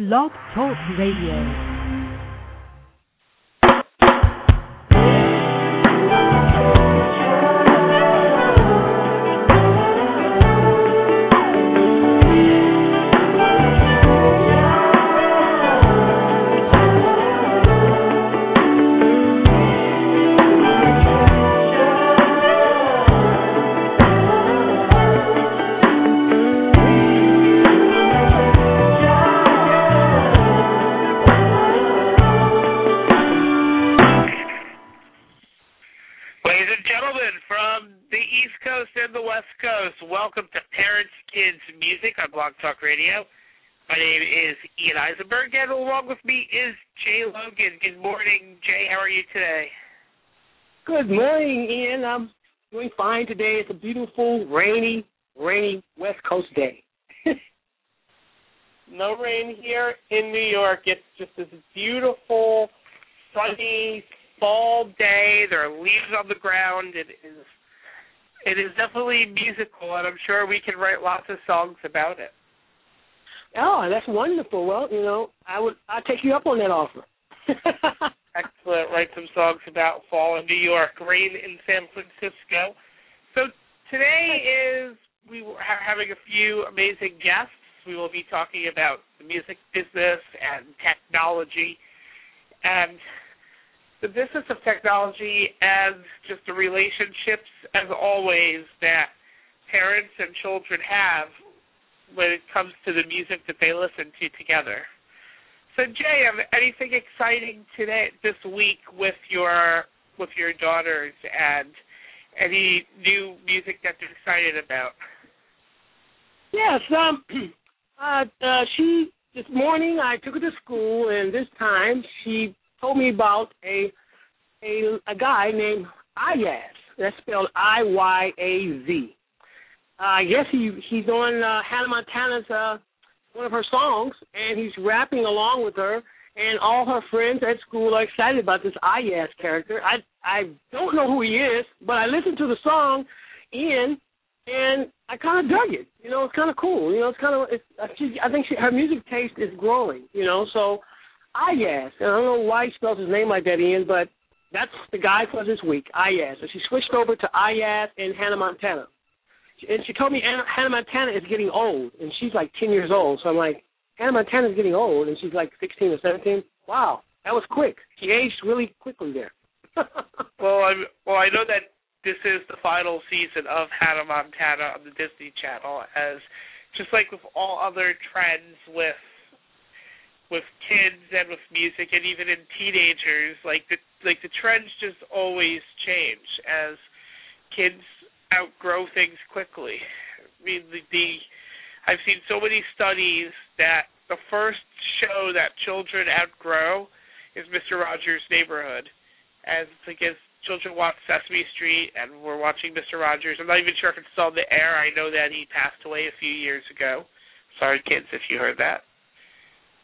Blog Talk Radio. And along with me is Jaee Logan. Good morning, Jaee. How are you today? Good morning, Ian. I'm doing fine today. It's a beautiful, rainy, rainy West Coast day. No rain here in New York. It's just this beautiful, sunny fall day. There are leaves on the ground. It is it is definitely musical, and I'm sure we can write lots of songs about it. Oh, that's wonderful. Well, you know, I would I'd take you up on that offer. Excellent. Write some songs about fall in New York, rain in San Francisco. So today is we are having a few amazing guests. We will be talking about the music business and technology, and the business of technology and just the relationships, as always, that parents and children have when it comes to the music that they listen to together. So Jaee, have anything exciting today this week with your with your daughters and any new music that they're excited about? yes, um uh, uh she this morning I took her to school and this time she told me about a a a guy named Iyaz. That's spelled I Y A Z. Uh, I guess he he's on uh, Hannah Montana's uh, one of her songs, and he's rapping along with her. And all her friends at school are excited about this Iyaz character. I I don't know who he is, but I listened to the song, Ian, and I kind of dug it. You know, it's kind of cool. You know, it's kind of it's. I she, I think she, her music taste is growing. You know, so Iyaz. And I don't know why he spells his name like that, Ian, but that's the guy for this week, Iyaz. So she switched over to Iyaz and Hannah Montana. And she told me Anna, Hannah Montana is getting old, and she's like 10 years old. So I'm like, Hannah Montana's getting old, and she's like 16 or 17. Wow, that was quick. She aged really quickly there. Well, I well I know that this is the final season of Hannah Montana on the Disney Channel, as just like with all other trends with with kids and with music and even in teenagers, like the like the trends just always change as kids outgrow things quickly. I mean the, the I've seen so many studies that the first show that children outgrow is Mr. Rogers' Neighborhood. As it's children watch Sesame Street and we're watching Mr. Rogers. I'm not even sure if it's still on the air. I know that he passed away a few years ago. Sorry kids if you heard that.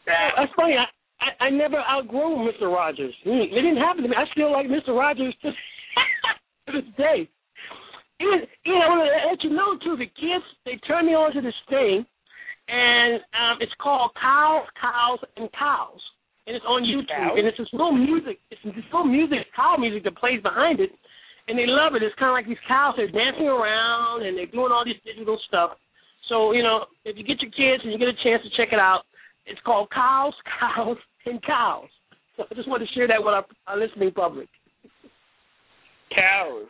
That That's funny. I, I I never outgrew Mr. Rogers. It didn't happen to me. I still like Mr. Rogers to, to this day. And, you know, I want to let you know too. The kids they turned me on to this thing, and um, it's called Cows, Cows, and Cows, and it's on YouTube. Cows? And it's this little music. It's this little music, cow music that plays behind it, and they love it. It's kind of like these cows. They're dancing around and they're doing all this digital stuff. So you know, if you get your kids and you get a chance to check it out, it's called Cows, Cows, and Cows. So I just wanted to share that with our, our listening public. cows.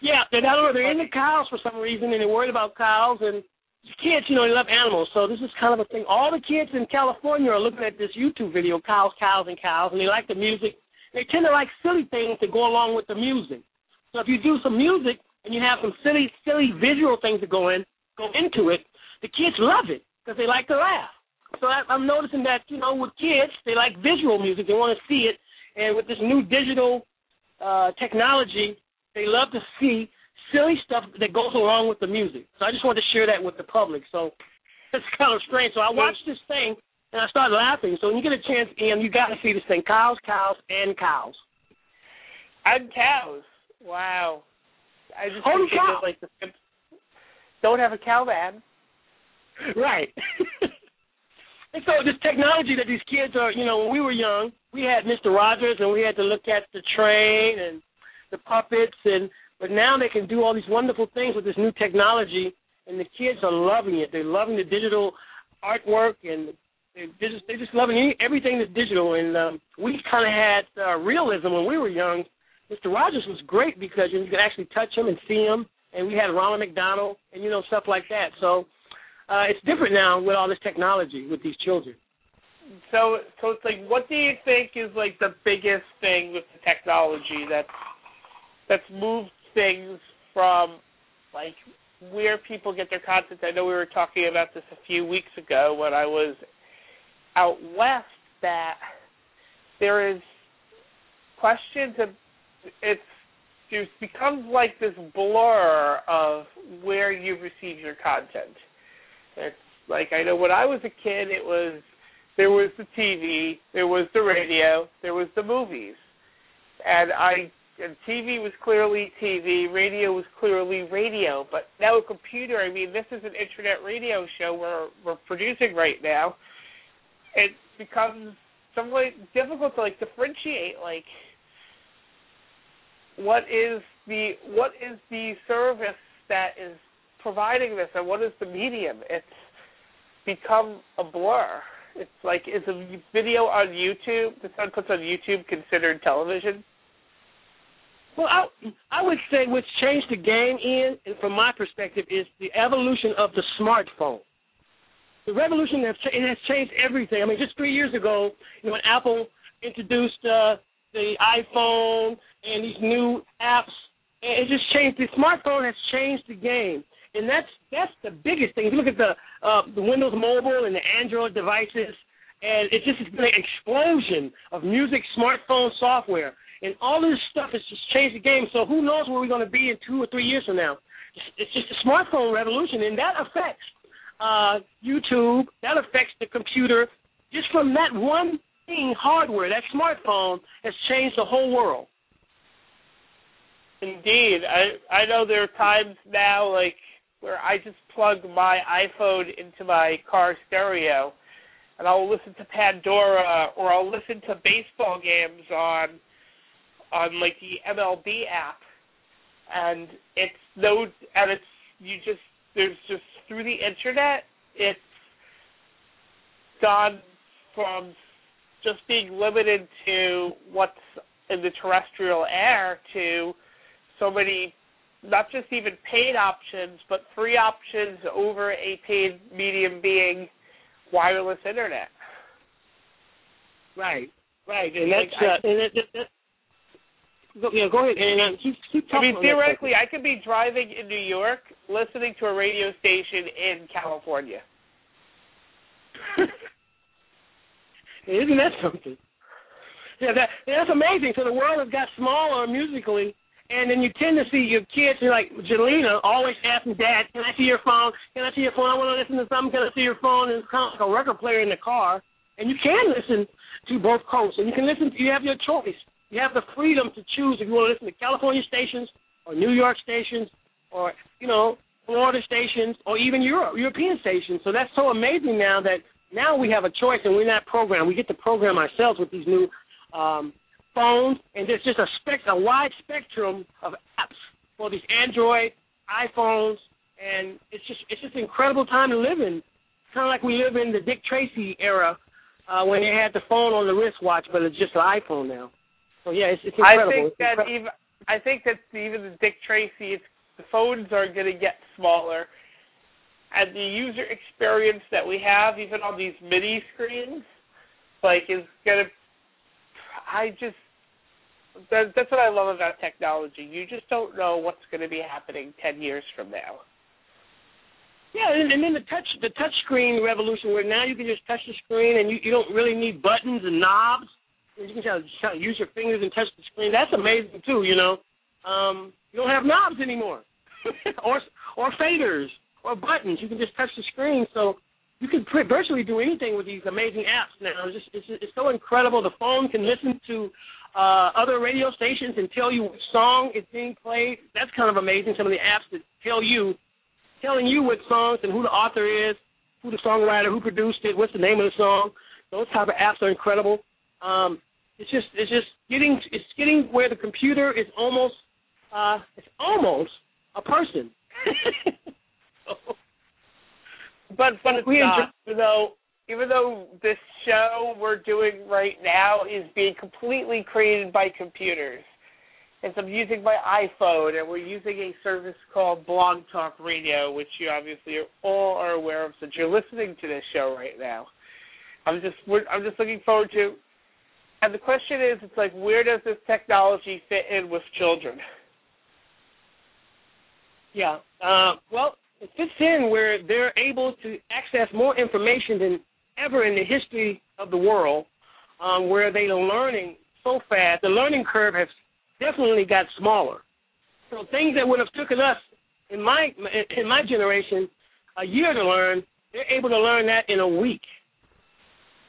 Yeah, they're not they're into cows for some reason, and they're worried about cows. And kids, you know, they love animals, so this is kind of a thing. All the kids in California are looking at this YouTube video, cows, cows, and cows, and they like the music. They tend to like silly things that go along with the music. So if you do some music and you have some silly, silly visual things that go in, go into it, the kids love it because they like to laugh. So I, I'm noticing that you know with kids, they like visual music. They want to see it, and with this new digital uh, technology, they love to see silly stuff that goes along with the music. So I just wanted to share that with the public. So it's kind of strange. So I watched this thing and I started laughing. So when you get a chance, Ian, you got to see this thing: cows, cows, and cows. And cows. Wow. I just Holy cow. of like the don't have a cow man. Right. And so this technology that these kids are, you know, when we were young, we had Mr. Rogers and we had to look at the train and the puppets and but now they can do all these wonderful things with this new technology and the kids are loving it. They're loving the digital artwork and they're just they're just loving everything that's digital. And um, we kind of had uh, realism when we were young. Mr. Rogers was great because you could actually touch him and see him, and we had Ronald McDonald and you know stuff like that. So uh, it's different now with all this technology with these children. So, so it's like, what do you think is like the biggest thing with the technology that's that's moved things from like where people get their content? I know we were talking about this a few weeks ago when I was out west. That there is questions of it's it becomes like this blur of where you receive your content it's like I know when I was a kid, it was there was the TV, there was the radio, there was the movies, and I and TV was clearly TV, radio was clearly radio. But now a computer, I mean, this is an internet radio show we're we're producing right now. It becomes somewhat difficult to like differentiate like what is the what is the service that is providing this and what is the medium? It's become a blur. It's like is a video on YouTube that someone puts on YouTube considered television? Well, I I would say what's changed the game in, from my perspective, is the evolution of the smartphone. The revolution has it has changed everything. I mean, just three years ago, you know, when Apple introduced uh, the iPhone and these new apps, it just changed. The smartphone has changed the game and that's that's the biggest thing. If you look at the uh, the Windows Mobile and the Android devices, and it's just been an explosion of music, smartphone software, and all this stuff has just changed the game. So who knows where we're going to be in two or three years from now? It's just a smartphone revolution, and that affects uh, YouTube. That affects the computer. Just from that one thing, hardware, that smartphone has changed the whole world. Indeed, I I know there are times now like where I just plug my iPhone into my car stereo and I'll listen to Pandora or I'll listen to baseball games on on like the MLB app and it's no and it's you just there's just through the internet it's gone from just being limited to what's in the terrestrial air to so many not just even paid options, but free options over a paid medium being wireless internet. Right, right, and that's like, uh, I, and that, that, that, go, yeah, go ahead and uh, keep, keep talking. I mean, theoretically, I could be driving in New York, listening to a radio station in California. Isn't that something? Yeah, that that's amazing. So the world has got smaller musically and then you tend to see your kids, like Jelena, always asking Dad, "Can I see your phone? Can I see your phone? I want to listen to something. Can I see your phone?" And it's kind of like a record player in the car, and you can listen to both coasts, and you can listen. To, you have your choice. You have the freedom to choose if you want to listen to California stations or New York stations or you know Florida stations or even Europe European stations. So that's so amazing now that now we have a choice and we're not programmed. We get to program ourselves with these new um, phones, and there's just a spec a wide spectrum of apps for these Android, iPhones, and it's just it's just an incredible time to live in. Kind of like we live in the Dick Tracy era uh, when they had the phone on the wristwatch, but it's just an iPhone now. So yeah, it's, it's incredible. I think it's that even I think that even the Dick Tracy, it's, the phones are going to get smaller, and the user experience that we have, even on these mini screens, like is going to. I just that, that's what I love about technology. You just don't know what's going to be happening ten years from now. Yeah, and, and then the touch the touch screen revolution, where now you can just touch the screen and you, you don't really need buttons and knobs. You can kind of use your fingers and touch the screen. That's amazing too. You know, um, you don't have knobs anymore, or or faders or buttons. You can just touch the screen. So you can virtually do anything with these amazing apps now. It's just it's, it's so incredible. The phone can listen to uh, other radio stations and tell you which song is being played. That's kind of amazing. Some of the apps that tell you, telling you what songs and who the author is, who the songwriter, who produced it, what's the name of the song. Those type of apps are incredible. Um, it's just it's just getting it's getting where the computer is almost uh, it's almost a person. so, but but it's not. Even though even though this show we're doing right now is being completely created by computers. And so I'm using my iPhone, and we're using a service called Blog Talk Radio, which you obviously are all are aware of since you're listening to this show right now. I'm just I'm just looking forward to. And the question is, it's like, where does this technology fit in with children? Yeah. Uh, well, it fits in where they're able to access more information than ever in the history of the world, um, where they are learning so fast. The learning curve has definitely got smaller. So things that would have taken us in my in my generation a year to learn, they're able to learn that in a week.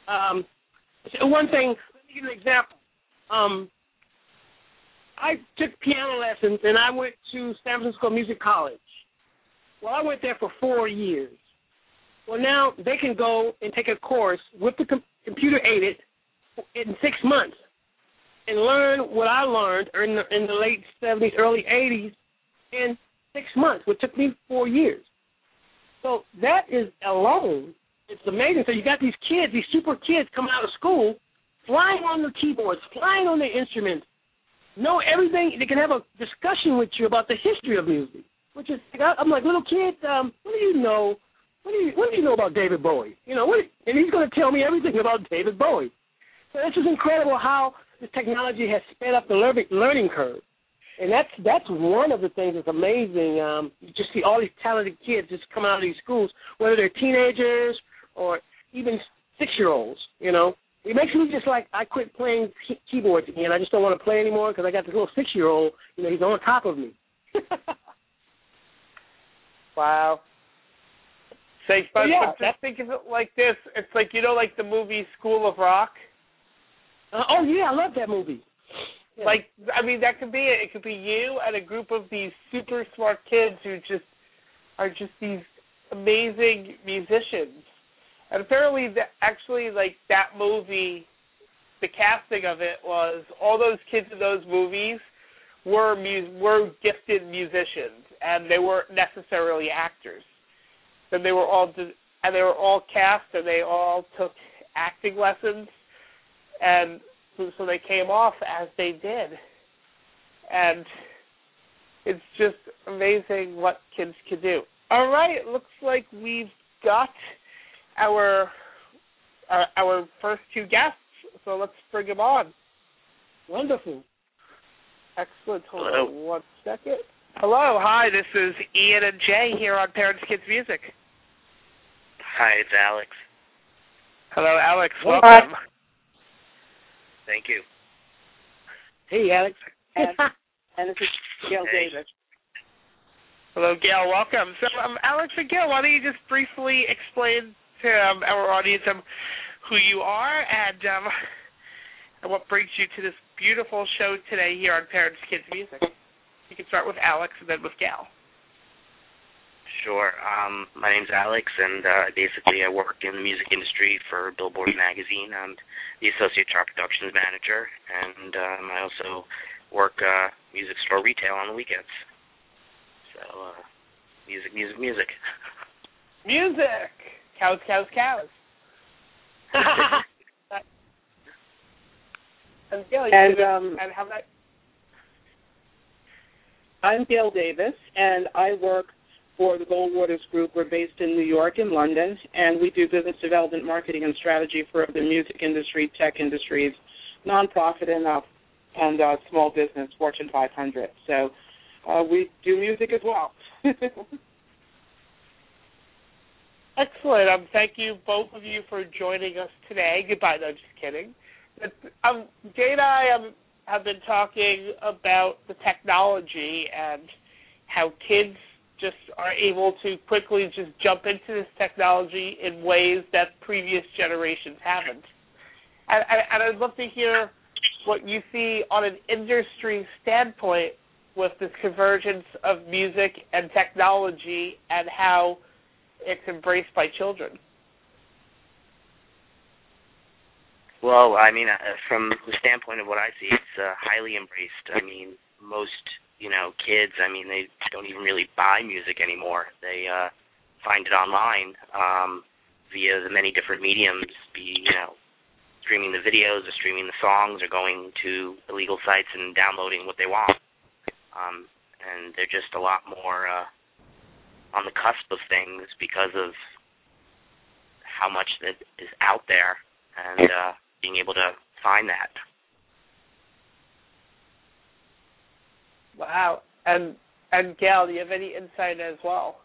Um, one thing, you an example. Um, I took piano lessons and I went to San Francisco Music College. Well, I went there for four years. Well, now they can go and take a course with the com- computer aided in six months and learn what I learned in the, in the late 70s, early 80s in six months, which took me four years. So that is alone, it's amazing. So you got these kids, these super kids coming out of school, flying on the keyboards, flying on the instruments, know everything. They can have a discussion with you about the history of music, which is I'm like little kid. Um, what do you know? What do you What do you know about David Bowie? You know, what, and he's going to tell me everything about David Bowie. So this is incredible how this technology has sped up the learning learning curve, and that's that's one of the things that's amazing. Um, you just see all these talented kids just coming out of these schools, whether they're teenagers or even six year olds. You know, it makes me just like I quit playing key- keyboards again. I just don't want to play anymore because I got this little six year old. You know, he's on top of me. wow. Say, but, yeah, but just think of it like this: it's like you know, like the movie School of Rock. Uh, oh yeah, I love that movie. Yeah. Like I mean, that could be it. It could be you and a group of these super smart kids who just are just these amazing musicians. And apparently, the, actually, like that movie, the casting of it was all those kids in those movies were mu- were gifted musicians, and they weren't necessarily actors. And they were all and they were all cast, and they all took acting lessons and so they came off as they did, and it's just amazing what kids can do. All right, it looks like we've got our our, our first two guests, so let's bring them on. Wonderful. Excellent. Hold Hello. on one second. Hello, hi. This is Ian and Jaee here on Parents Kids Music. Hi, it's Alex. Hello, Alex. Welcome. Thank you. Hey, Alex. and, and this is Gail hey. Davis. Hello, Gail. Welcome. So, um, Alex and Gail, why don't you just briefly explain to um, our audience um, who you are and um, and what brings you to this beautiful show today here on Parents Kids Music? You can start with Alex and then with Gail. Sure. Um, my name's Alex, and uh, basically I work in the music industry for Billboard Magazine. I'm the associate chart productions manager, and um, I also work uh, music store retail on the weekends. So, uh, music, music, music. Music. Cows, cows, cows. and and, um, and how that. I'm Gail Davis, and I work for the Goldwaters Group. We're based in New York and London, and we do business development, marketing, and strategy for the music industry, tech industries, nonprofit, and uh, and uh, small business, Fortune 500. So uh, we do music as well. Excellent. Um, thank you both of you for joining us today. Goodbye. No, just kidding. Um, Jaee and I um, have been talking about the technology and how kids just are able to quickly just jump into this technology in ways that previous generations haven't. And, and, I'd love to hear what you see on an industry standpoint with this convergence of music and technology and how it's embraced by children. Well, I mean, uh, from the standpoint of what I see, it's uh, highly embraced. I mean, most you know kids. I mean, they don't even really buy music anymore. They uh, find it online um, via the many different mediums. Be you know streaming the videos or streaming the songs or going to illegal sites and downloading what they want. Um, and they're just a lot more uh, on the cusp of things because of how much that is out there and uh, being able to find that. Wow. And and Gail, do you have any insight as well?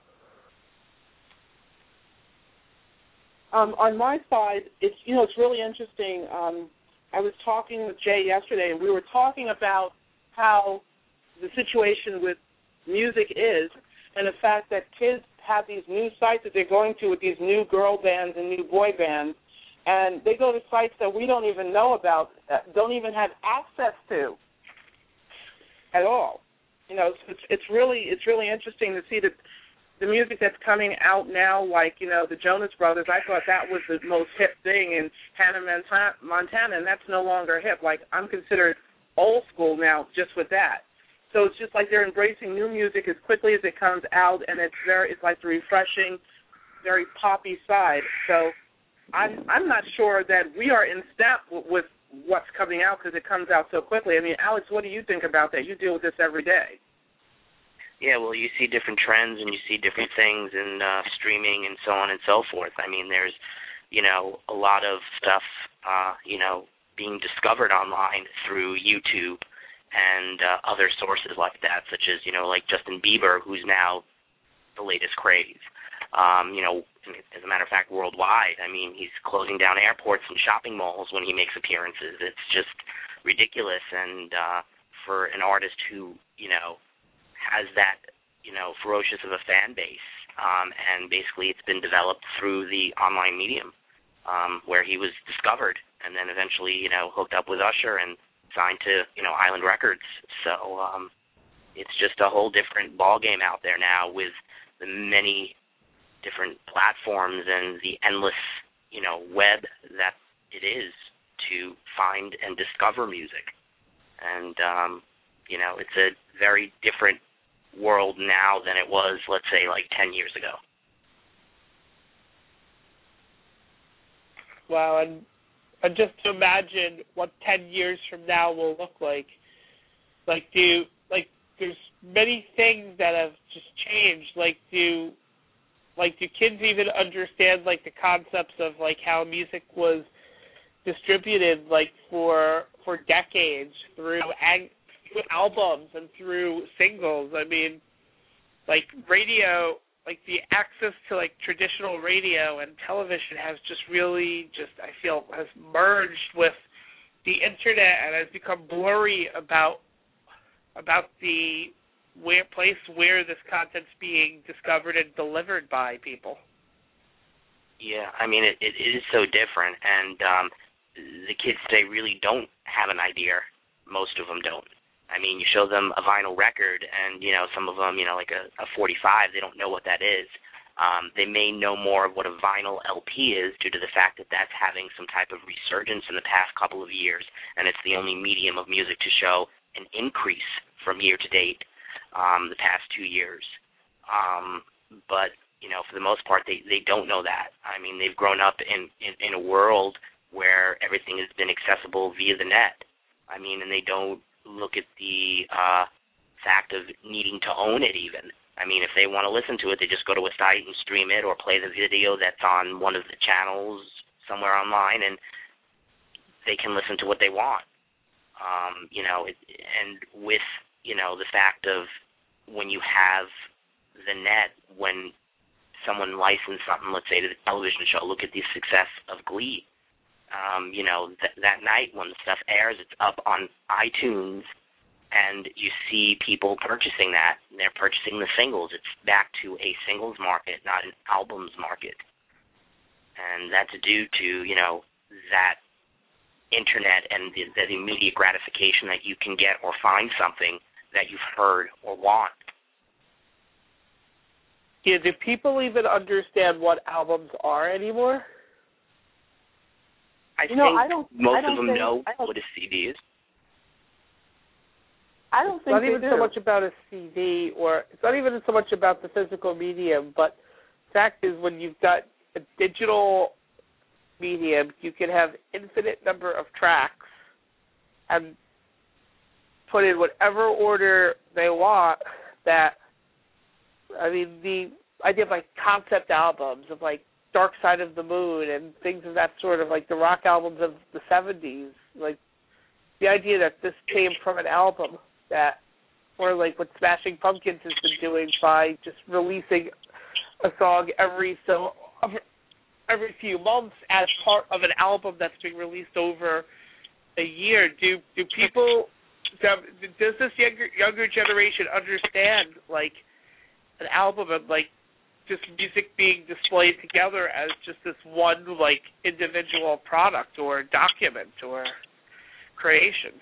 Um, on my side, it's you know it's really interesting. Um, I was talking with Jaee yesterday, and we were talking about how the situation with music is, and the fact that kids have these new sites that they're going to with these new girl bands and new boy bands, and they go to sites that we don't even know about, uh, don't even have access to at all. You know, it's, it's really it's really interesting to see that the music that's coming out now, like you know the Jonas Brothers. I thought that was the most hip thing in Hannah Montana, and that's no longer hip. Like I'm considered old school now just with that. So it's just like they're embracing new music as quickly as it comes out, and it's very it's like the refreshing, very poppy side. So I'm I'm not sure that we are in step with what's coming out because it comes out so quickly. I mean, Alex, what do you think about that? You deal with this every day. Yeah, well, you see different trends and you see different things in uh, streaming and so on and so forth. I mean, there's, you know, a lot of stuff, uh, you know, being discovered online through YouTube and uh, other sources like that, such as, you know, like Justin Bieber, who's now the latest craze. Um, you know, as a matter of fact, worldwide. I mean, he's closing down airports and shopping malls when he makes appearances. It's just ridiculous. And uh, for an artist who, you know, has that, you know, ferocious of a fan base, um, and basically it's been developed through the online medium, um, where he was discovered and then eventually, you know, hooked up with Usher and signed to, you know, Island Records. So um, it's just a whole different ball game out there now with the many different platforms and the endless, you know, web that it is to find and discover music. And um, you know, it's a very different world now than it was, let's say, like 10 years ago. Wow, and and just to imagine what 10 years from now will look like. Like, do like there's many things that have just changed. Like, do like do kids even understand like the concepts of like how music was distributed like for for decades through ag- through albums and through singles i mean like radio like the access to like traditional radio and television has just really just i feel has merged with the internet and has become blurry about about the where place where this content's being discovered and delivered by people. Yeah, I mean it, it, is so different, and um, the kids today really don't have an idea. Most of them don't. I mean, you show them a vinyl record, and you know some of them, you know, like a, a 45, they don't know what that is. Um, they may know more of what a vinyl LP is due to the fact that that's having some type of resurgence in the past couple of years, and it's the only medium of music to show an increase from year to date um, the past two years. Um, but you know, for the most part, they they don't know that. I mean, they've grown up in in, in a world where everything has been accessible via the net. I mean, and they don't look at the uh, fact of needing to own it even. I mean, if they want to listen to it, they just go to a site and stream it or play the video that's on one of the channels somewhere online, and they can listen to what they want. Um, you know, it, and with you know the fact of when you have the net when someone licensed something, let's say to the television show, look at the success of Glee. Um, you know, th- that night when the stuff airs, it's up on iTunes, and you see people purchasing that. And they're purchasing the singles. It's back to a singles market, not an albums market, and that's due to you know that internet and the, the immediate gratification that you can get or find something that you've heard or want. Yeah, do people even understand what albums are anymore? I You think know, I don't- most I don't of them think- know I don't- what a CD is. I don't It's think not they even do. so much about a CD or it's not even so much about the physical medium, but fact is when you've got a digital medium, you can have infinite number of tracks and put in whatever order they want that I mean the idea of like concept albums of like Dark Side of the Moon and things of that sort of like the rock albums of the seventies. Like the idea that this came from an album that or like what Smashing Pumpkins has been doing by just releasing a song every so every few months as part of an album that's being released over a year. Do do people does this younger younger generation understand like an album and like just music being displayed together as just this one like individual product or document or creation?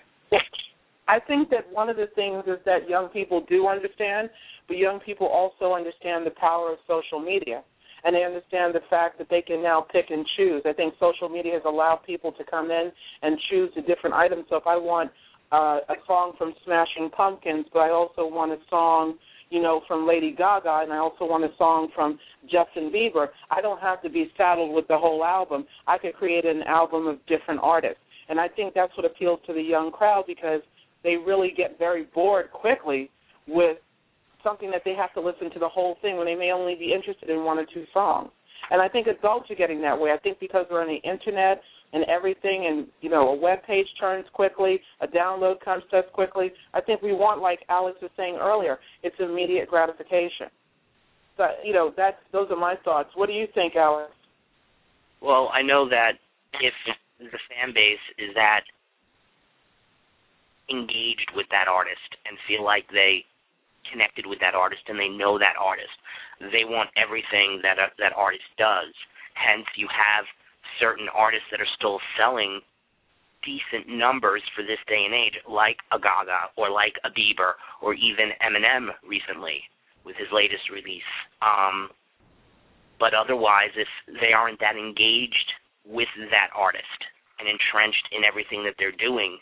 I think that one of the things is that young people do understand, but young people also understand the power of social media. And they understand the fact that they can now pick and choose. I think social media has allowed people to come in and choose the different items. So if I want uh, a song from Smashing Pumpkins, but I also want a song, you know, from Lady Gaga, and I also want a song from Justin Bieber, I don't have to be saddled with the whole album. I could create an album of different artists. And I think that's what appeals to the young crowd because they really get very bored quickly with something that they have to listen to the whole thing when they may only be interested in one or two songs. And I think adults are getting that way. I think because we're on the internet and everything and, you know, a web page turns quickly, a download comes to us quickly, I think we want, like Alex was saying earlier, it's immediate gratification. So, you know, that's those are my thoughts. What do you think, Alex? Well, I know that if the fan base is that engaged with that artist and feel like they connected with that artist and they know that artist, they want everything that a, that artist does. Hence, you have certain artists that are still selling decent numbers for this day and age, like a Gaga or like a Bieber or even Eminem recently with his latest release. Um, but otherwise, if they aren't that engaged with that artist and entrenched in everything that they're doing,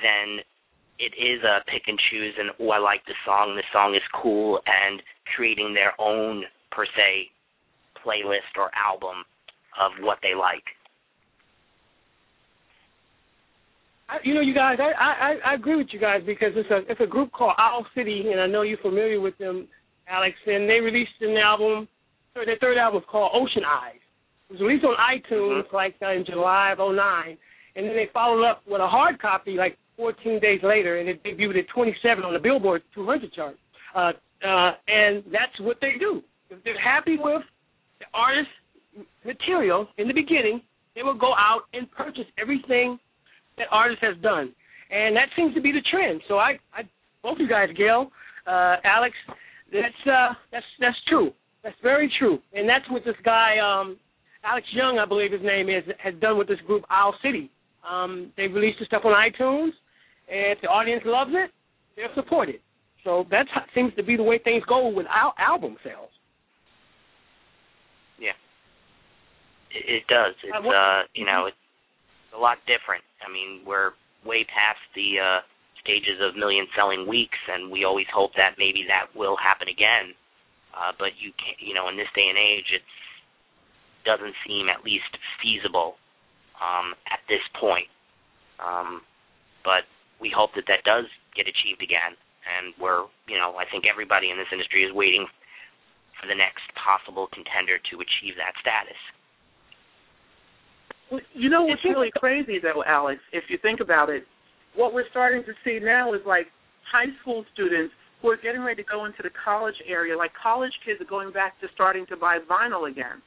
then it is a pick and choose and oh I like the song, the song is cool and creating their own per se playlist or album of what they like. I, you know, you guys, I, I I agree with you guys because it's a it's a group called Owl City, and I know you're familiar with them, Alex. And they released an album. Their third album was called Ocean Eyes. It was released on iTunes Mm-hmm. like uh, in July of '09, and then they followed up with a hard copy like 14 days later, and it debuted at 27 on the Billboard 200 chart. Uh, uh, and that's what they do. If they're happy with the artist's material in the beginning, they will go out and purchase everything that artist has done, and that seems to be the trend. So I, I both you guys, Gail, uh, Alex, that's uh, that's that's true. That's very true, and that's what this guy, um, Alex Young, I believe his name is, has done with this group Owl City. Um, they released the stuff on iTunes, and if the audience loves it, they'll support it. So that seems to be the way things go with al- album sales. Yeah. It, it does. It's Uh, uh, you know, it's a lot different. I mean, we're way past the uh stages of million selling weeks and we always hope that maybe that will happen again. Uh but you can't, you know, in this day and age it doesn't seem at least feasible um at this point. Um but we hope that that does get achieved again and we're, you know, I think everybody in this industry is waiting for the next possible contender to achieve that status. You know what's really crazy though, Alex, if you think about it, what we're starting to see now is like high school students who are getting ready to go into the college area, like college kids are going back to starting to buy vinyl again.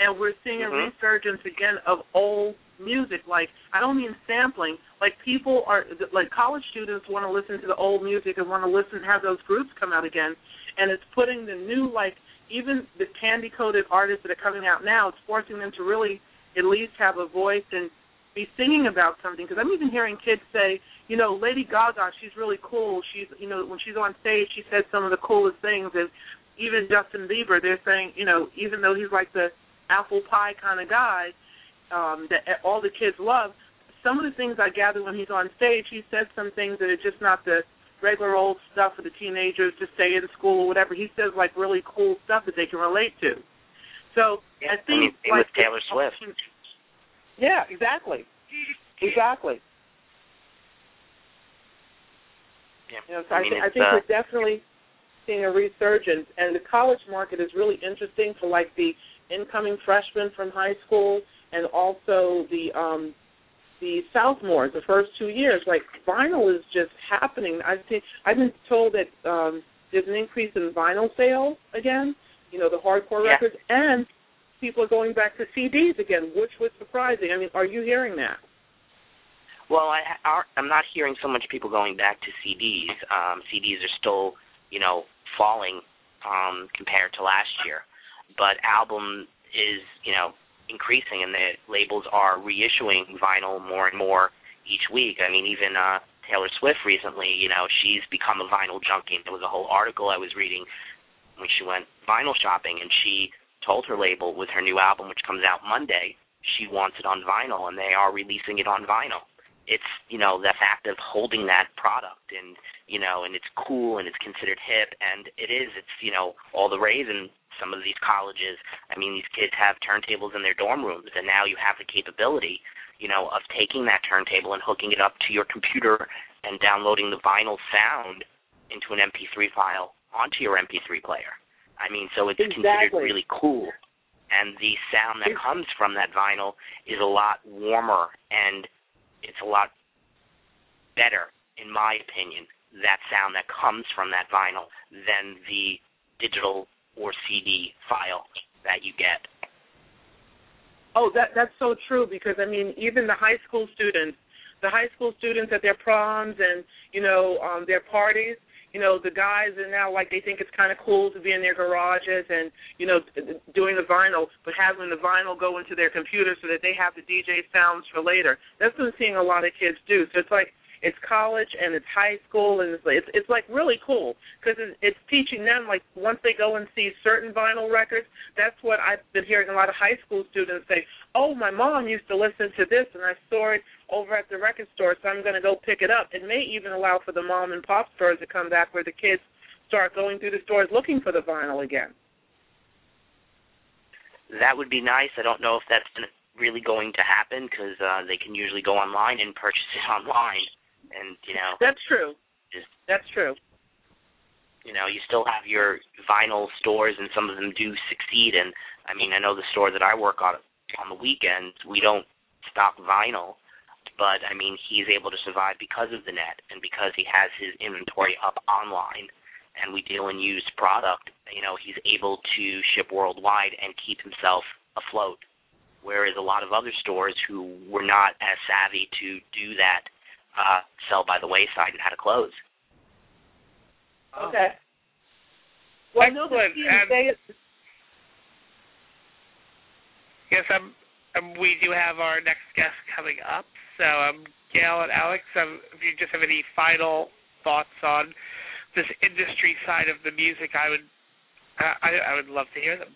And we're seeing Mhm. a resurgence again of old music. Like I don't mean sampling. Like people are like college students want to listen to the old music and want to listen have those groups come out again. And it's putting the new like even the candy coated artists that are coming out now, it's forcing them to really at least have a voice and be singing about something. Because I'm even hearing kids say, you know, Lady Gaga, she's really cool. She's, you know, when she's on stage, she says some of the coolest things. And even Justin Bieber, they're saying, you know, even though he's like the apple pie kind of guy, um, that all the kids love. Some of the things I gather when he's on stage, he says some things that are just not the regular old stuff for the teenagers to stay in school or whatever. He says like really cool stuff that they can relate to. So yeah, I think I mean, like with Taylor Swift. Yeah, exactly. Exactly. Yeah. You know, so I I, mean, th- I think uh, we're definitely seeing a resurgence, and the college market is really interesting for like the incoming freshmen from high school, and also the um the sophomores, the first two years. Like vinyl is just happening. I think I've been told that um there's an increase in vinyl sales again. You know, the hardcore Yeah. records, and people are going back to CDs again, which was surprising. I mean, are you hearing that? Well, I, I- I'm not hearing so much people going back to CDs. Um, CDs are still, you know, falling um, compared to last year, but album is, you know, increasing, and the labels are reissuing vinyl more and more each week. I mean, even uh, Taylor Swift recently, you know, she's become a vinyl junkie. There was a whole article I was reading when she went vinyl shopping, and she told her label with her new album, which comes out Monday, she wants it on vinyl, and they are releasing it on vinyl. It's you know the fact of holding that product and you know and it's cool and it's considered hip and it is it's you know all the rave in some of these colleges. I mean these kids have turntables in their dorm rooms and now you have the capability you know of taking that turntable and hooking it up to your computer and downloading the vinyl sound into an mp3 file onto your mp3 player. I mean so it's considered really cool. And the sound that comes from that vinyl is a lot warmer and it's a lot better, in my opinion, that sound that comes from that vinyl than the digital or CD file that you get. Oh, that that's so true because I mean, even the high school students, the high school students at their proms and you know um their parties, you know, the guys are now like they think it's kind of cool to be in their garages and you know doing the vinyl, but having the vinyl go into their computer so that they have the DJ sounds for later. That's what I'm seeing a lot of kids do. So it's like it's college and it's high school and it's it's, it's like really cool because it's, it's teaching them like once they go and see certain vinyl records. That's what I've been hearing a lot of high school students say. Oh, my mom used to listen to this and I saw it over at the record store, so I'm going to go pick it up. It may even allow for the mom and pop stores to come back where the kids start going through the stores looking for the vinyl again. That would be nice. I don't know if that's really going to happen because uh, they can usually go online and purchase it online, and you know, That's true. Just- That's true. you know, you still have your vinyl stores, and some of them do succeed. And I mean, I know the store that I work on on the weekends, we don't stock vinyl, but I mean, he's able to survive because of the net and because he has his inventory up online, and we deal in used product. You know, he's able to ship worldwide and keep himself afloat. Whereas a lot of other stores who were not as savvy to do that uh, sell by the wayside and had to close. Okay. Well, I know Excellent. that And- they Yes, um, um, we do have our next guest coming up. So, um, Gail and Alex, um, if you just have any final thoughts on this industry side of the music, I would, I, I would love to hear them.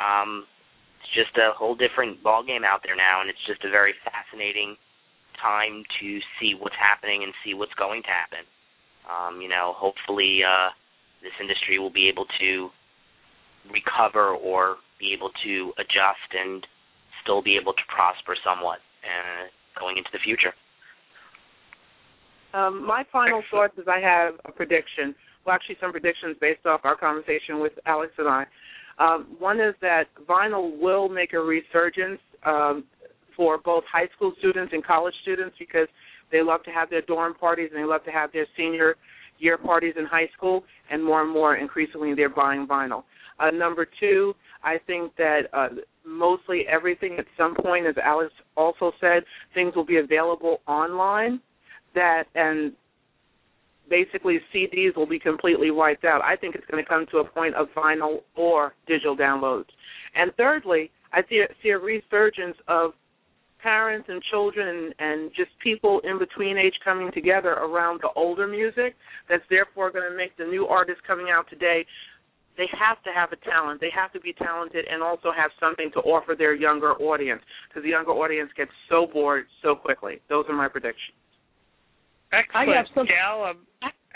Um, it's just a whole different ball game out there now, and it's just a very fascinating time to see what's happening and see what's going to happen. Um, you know, hopefully uh, this industry will be able to recover or be able to adjust and still be able to prosper somewhat uh, going into the future. Um, my final thoughts is I have a prediction. Well, actually, some predictions based off our conversation with Alex and I. Um, one is that vinyl will make a resurgence um, for both high school students and college students because they love to have their dorm parties and they love to have their senior year parties in high school, and more and more increasingly they're buying vinyl. Uh, number two, I think that uh, mostly everything at some point, as Alex also said, things will be available online that and basically CDs will be completely wiped out. I think it's going to come to a point of vinyl or digital downloads. And thirdly, I see a, see a resurgence of parents and children and, and just people in between age coming together around the older music that's therefore going to make the new artists coming out today they have to have a talent. They have to be talented and also have something to offer their younger audience because the younger audience gets so bored so quickly. Those are my predictions. Excellent. I have some, Gail, um,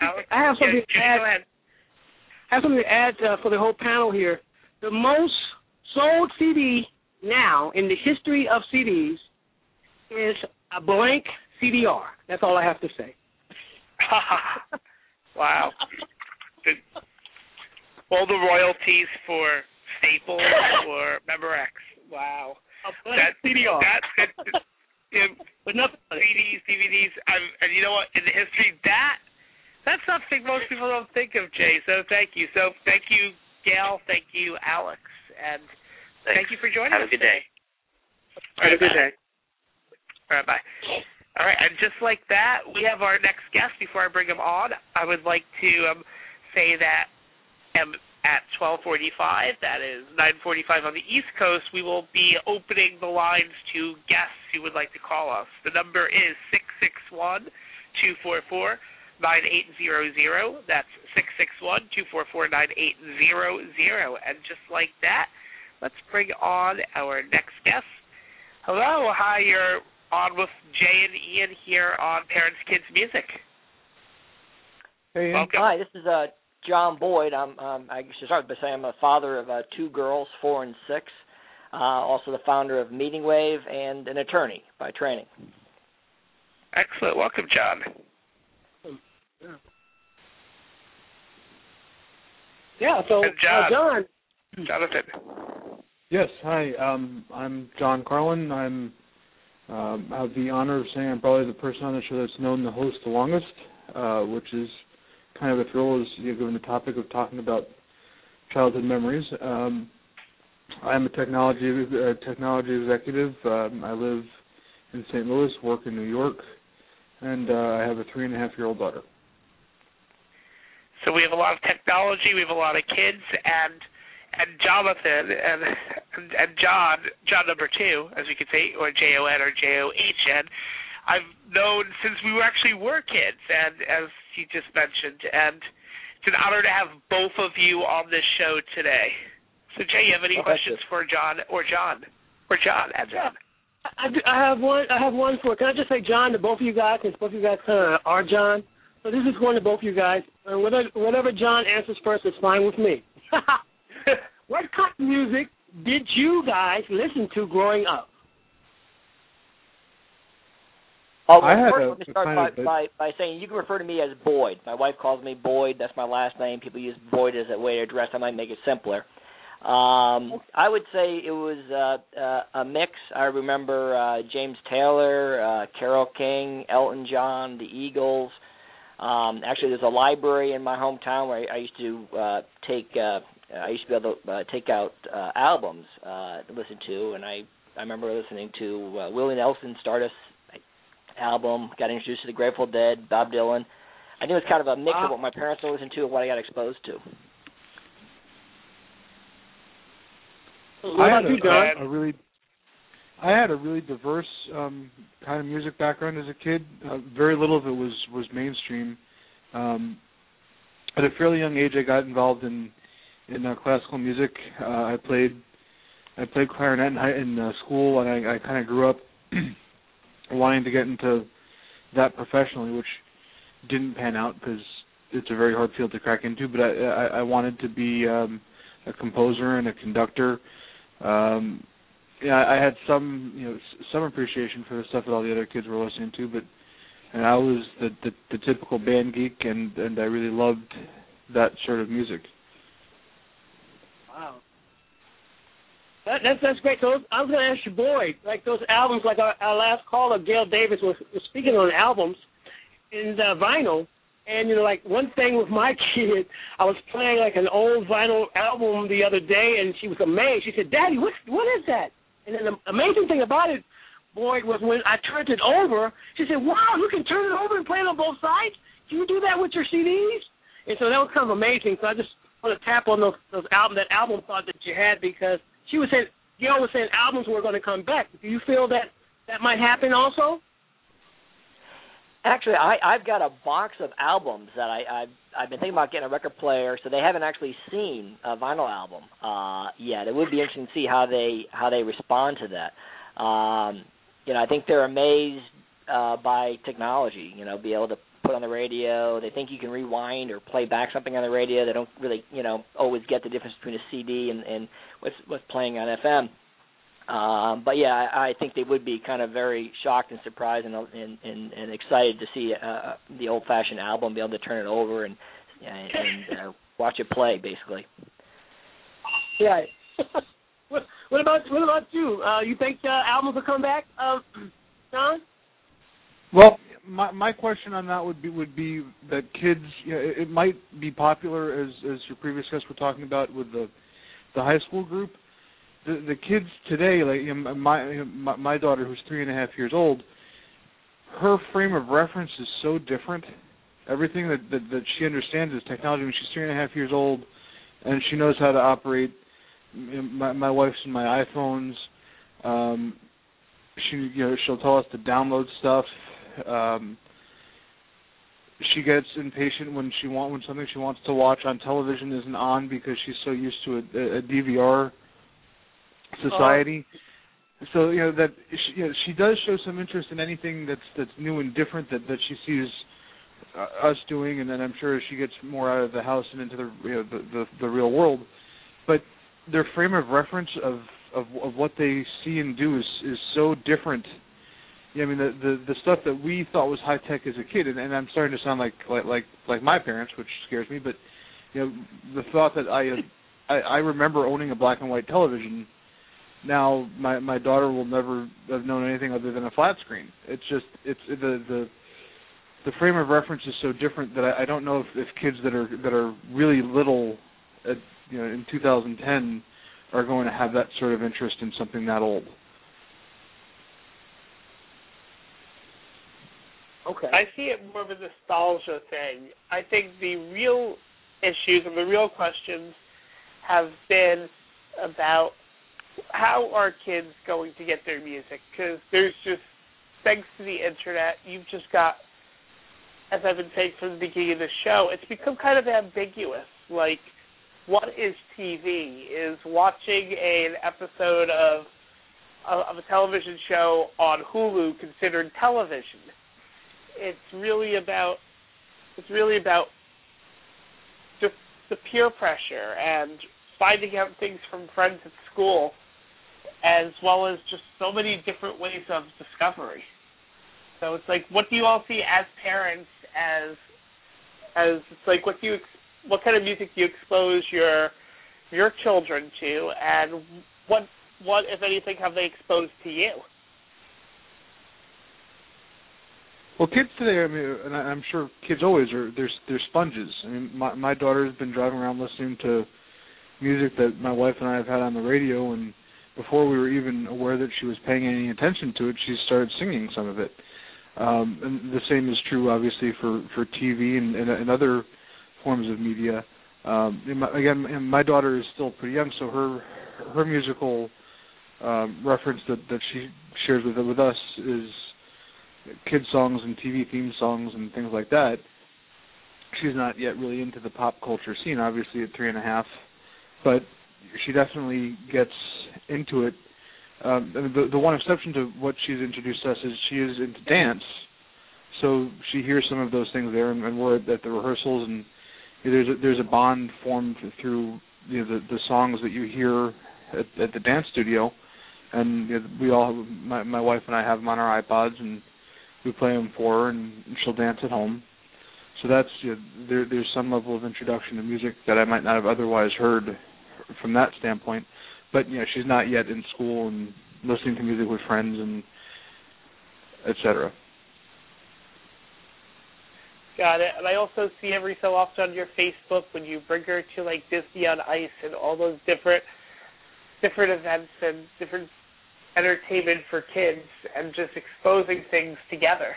Alex, I have something yeah, to add. Go ahead. I have something to add uh, for the whole panel here. The most sold CD now in the history of CDs is a blank CDR. That's all I have to say. wow. Good. All the royalties for Staples or Member X. Wow. A blank That CDR. That, that, yeah, but nothing. CDs, DVDs, um, and you know what? In the history, that that's something most people don't think of, Jaee. So thank you. So thank you, Gail. Thank you, Alex, and thank you for joining Have us. Have a good day. All right, Have a good day. All right, bye. All right, and just like that, we have our next guest. Before I bring him on, I would like to um, say that um, at 12:45, that is 9:45 on the East Coast, we will be opening the lines to guests who would like to call us. The number is six six one two four four nine eight zero zero. That's six six one two four four nine eight zero zero. And just like that, let's bring on our next guest. Hello, hi, you're on with Jaee and Ian here on Parents Kids Music. Hey, Ian. Welcome. Hi, this is uh, John Boyd. I'm um, I should start by saying I'm a father of uh, two girls, four and six. Uh, also the founder of Meeting Wave and an attorney by training. Excellent. Welcome, John. Yeah, so And uh, John. John, Jonathan. Yes, hi. Um, I'm John Carlin. I'm um, I have the honor of saying I'm probably the person on the show that's known the host the longest, uh, which is kind of a thrill, as you know, given the topic of talking about childhood memories. Um, I'm a technology uh, technology executive. Um, I live in St. Louis, work in New York, and uh, I have a three and a half year old daughter. So we have a lot of technology, we have a lot of kids, and and Jonathan and and, and John, John number two, as we could say, or J O N or J O H N. I've known since we were actually were kids, and as he just mentioned, and it's an honor to have both of you on this show today. So Jaee, you have any Oh, questions for John or John or John and John? I, I have one. I have one for. Can I just say John to both of you guys? Since both of you guys kind of are John. So this is one to both of you guys. And whatever, whatever John answers first is fine with me. what kind of music did you guys listen to growing up? Oh, well, I had first a- let me start by, by by saying you can refer to me as Boyd. My wife calls me Boyd. That's my last name. People use Boyd as a way to address. I might make it simpler. Um, I would say it was uh, uh, a mix. I remember uh, James Taylor, uh, Carole King, Elton John, the Eagles. Um, actually, there's a library in my hometown where I, I used to uh, take. Uh, I used to be able to uh, take out uh, albums uh, to listen to, and I I remember listening to uh, Willie Nelson, Stardust album. Got introduced to the Grateful Dead, Bob Dylan. I think it was kind of a mix Wow. of what my parents were listening to and what I got exposed to. I had you, a, a really, I had a really diverse um, kind of music background as a kid. Uh, very little of it was was mainstream. Um, at a fairly young age, I got involved in in uh, classical music. Uh, I played I played clarinet in, high, in uh, school, and I, I kind of grew up wanting to get into that professionally, which didn't pan out because it's a very hard field to crack into. But I I, I wanted to be um, a composer and a conductor. Um, yeah, I had some you know some appreciation for the stuff that all the other kids were listening to, but and I was the the, the typical band geek, and and I really loved that sort of music. Wow. That, that's that's great. So I was going to ask you, Boyd, like those albums, like our, our last caller, Gail Davis, was, was speaking on albums in the vinyl. And you know, like one thing with my kid, I was playing like an old vinyl album the other day, and she was amazed. She said, "Daddy, what what is that?" And then the amazing thing about it, Boyd, was when I turned it over. She said, "Wow, you can turn it over and play it on both sides. Can you do that with your CDs?" And so that was kind of amazing. So I just want to tap on those those album that album thought that you had because she was saying Gail was saying albums were going to come back. Do you feel that that might happen also? Actually, I I've got a box of albums that I I've I've been thinking about getting a record player. So they haven't actually seen a vinyl album uh, yet. It would be interesting to see how they how they respond to that. Um, you know, I think they're amazed uh, by technology. You know, be able to put on the radio. They think you can rewind or play back something on the radio. They don't really, you know, always get the difference between a CD and, and what's what's playing on FM. Um, but yeah, I, I think they would be kind of very shocked and surprised and and, and, and excited to see uh, the old-fashioned album, be able to turn it over and and, and uh, watch it play, basically. Yeah. what, what about what about you? Uh, you think uh, albums will come back, uh, John? Well, my my question on that would be would be that kids, you know, it, might be popular as as your previous guests were talking about with the the high school group the the kids today, like you know, my, my my daughter who's three and a half years old, her frame of reference is so different. Everything that that, that she understands is technology when she's three and a half years old, and she knows how to operate my my wife's and my iPhones. Um, she you know she'll tell us to download stuff. Um, she gets impatient when she want when something she wants to watch on television isn't on because she's so used to a, a DVR society. Uh, so you know that she, you know, she does show some interest in anything that's that's new and different that that she sees uh, us doing, and then I'm sure she gets more out of the house and into the you know the the, the real world. But their frame of reference of of of what they see and do is is so different. Yeah, I mean the the the stuff that we thought was high tech as a kid, and, and I'm starting to sound like like like like my parents, which scares me. But you know the thought that I I, I remember owning a black and white television now my my daughter will never have known anything other than a flat screen. It's just it's the the the frame of reference is so different that I, I don't know if, if kids that are that are really little, at, you know, in 2010 are going to have that sort of interest in something that old. Okay. I see it more of a nostalgia thing. I think the real issues and the real questions have been about how are kids going to get their music? Because there's just thanks to the internet, you've just got, as I've been saying from the beginning of the show, it's become kind of ambiguous. Like, what is TV? Is watching an episode of of a television show on Hulu considered television? It's really about it's really about just the peer pressure and finding out things from friends at school as well as just so many different ways of discovery. So it's like, what do you all see as parents as as it's like, what do you what kind of music do you expose your your children to, and what what if anything have they exposed to you? Well, kids today, I mean, and I'm sure kids always are. They're they're sponges. I mean, my my daughter's been driving around listening to music that my wife and I have had on the radio, and before we were even aware that she was paying any attention to it, she started singing some of it. Um, and the same is true, obviously, for for TV and, and, and other forms of media. Um, my, again, my daughter is still pretty young, so her her musical um, reference that that she shares with with us is kid songs and TV theme songs and things like that. She's not yet really into the pop culture scene, obviously at three and a half, but she definitely gets into it. Um, the the one exception to what she's introduced us is she is into dance, so she hears some of those things there, and, and we're at the rehearsals, and there's a, there's a bond formed through you know, the the songs that you hear at, at the dance studio, and you know, we all my my wife and I have them on our iPods, and we play them for and she'll dance at home. So that's you know, there. There's some level of introduction to music that I might not have otherwise heard from that standpoint. But you know, she's not yet in school and listening to music with friends and etc. Got it. And I also see every so often on your Facebook when you bring her to like Disney on Ice and all those different different events and different entertainment for kids and just exposing things together.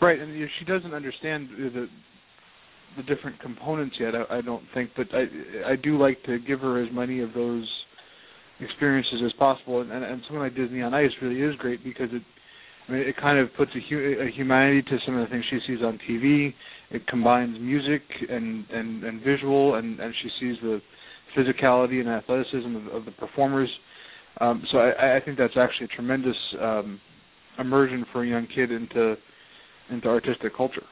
Right, and she doesn't understand the the different components yet. I, I don't think, but I I do like to give her as many of those experiences as possible. And, and, and something like Disney on Ice really is great because it I mean, it kind of puts a, hu- a humanity to some of the things she sees on TV. It combines music and and and visual, and and she sees the physicality and athleticism of, of the performers. Um, so I, I think that's actually a tremendous um, immersion for a young kid into into artistic culture.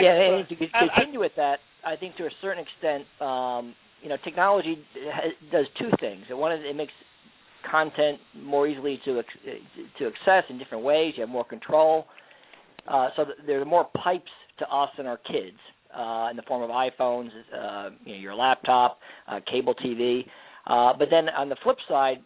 Yeah, and to continue with that, I think to a certain extent, um, you know, technology does two things. One is it makes content more easily to to access in different ways. You have more control. Uh, so there are more pipes to us and our kids uh, in the form of iPhones, uh, you know, your laptop, uh, cable TV. Uh, but then on the flip side,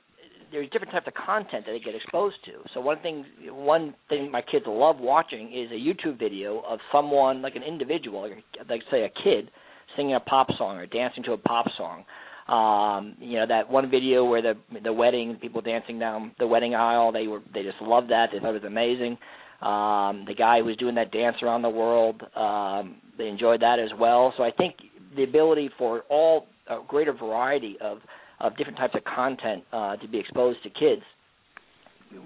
there's different types of content that they get exposed to. So one thing, one thing my kids love watching is a YouTube video of someone, like an individual, like, say a kid, singing a pop song or dancing to a pop song. Um, you know that one video where the the wedding people dancing down the wedding aisle. They were they just loved that. They thought it was amazing. Um, the guy who was doing that dance around the world, um, they enjoyed that as well. So I think the ability for all a greater variety of of different types of content uh, to be exposed to kids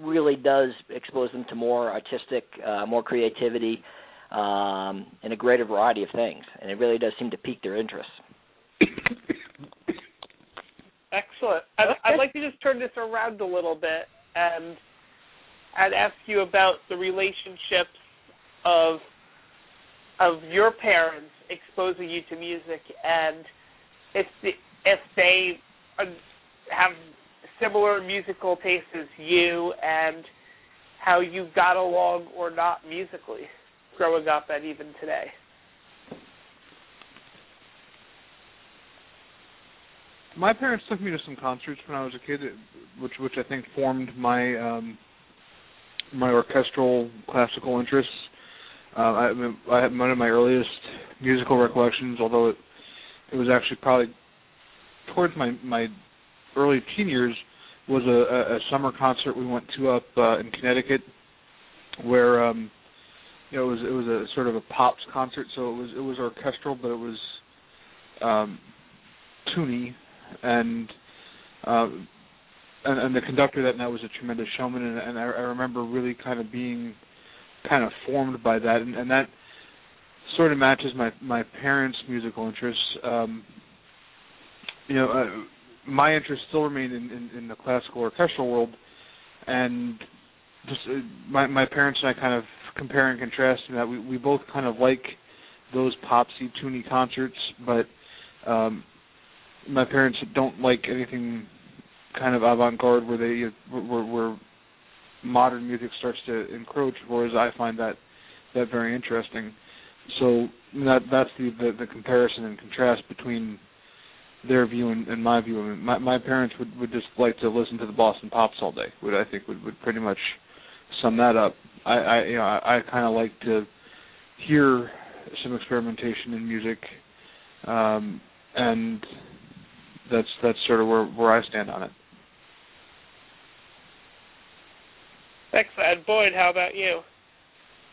really does expose them to more artistic, uh, more creativity, um, and a greater variety of things. And it really does seem to pique their interest. Excellent. I'd, I'd like to just turn this around a little bit and I'd ask you about the relationships of of your parents exposing you to music and if the, if they have similar musical tastes as you and how you got along or not musically growing up and even today. My parents took me to some concerts when I was a kid, which which I think formed my um my orchestral classical interests. Uh, I, I had one of my earliest musical recollections, although it, it was actually probably towards my my early teen years, was a, a summer concert we went to up uh, in Connecticut, where um, you know it was it was a sort of a pops concert, so it was it was orchestral, but it was um, toony, and uh, and, and the conductor that night was a tremendous showman, and, and I, I remember really kind of being kind of formed by that, and, and that sort of matches my my parents' musical interests. Um, you know, uh, my interests still remain in, in, in the classical orchestral world, and just uh, my my parents and I kind of compare and contrast in that we we both kind of like those popsy, toony concerts, but um, my parents don't like anything kind of avant-garde where they where, where modern music starts to encroach. Whereas I find that that very interesting. So that that's the, the the comparison and contrast between their view and, and my view. I mean, my my parents would would just like to listen to the Boston Pops all day. Would I think would would pretty much sum that up. I I you know I, I kind of like to hear some experimentation in music, um, and that's that's sort of where where I stand on it. Excellent. Boyd, how about you?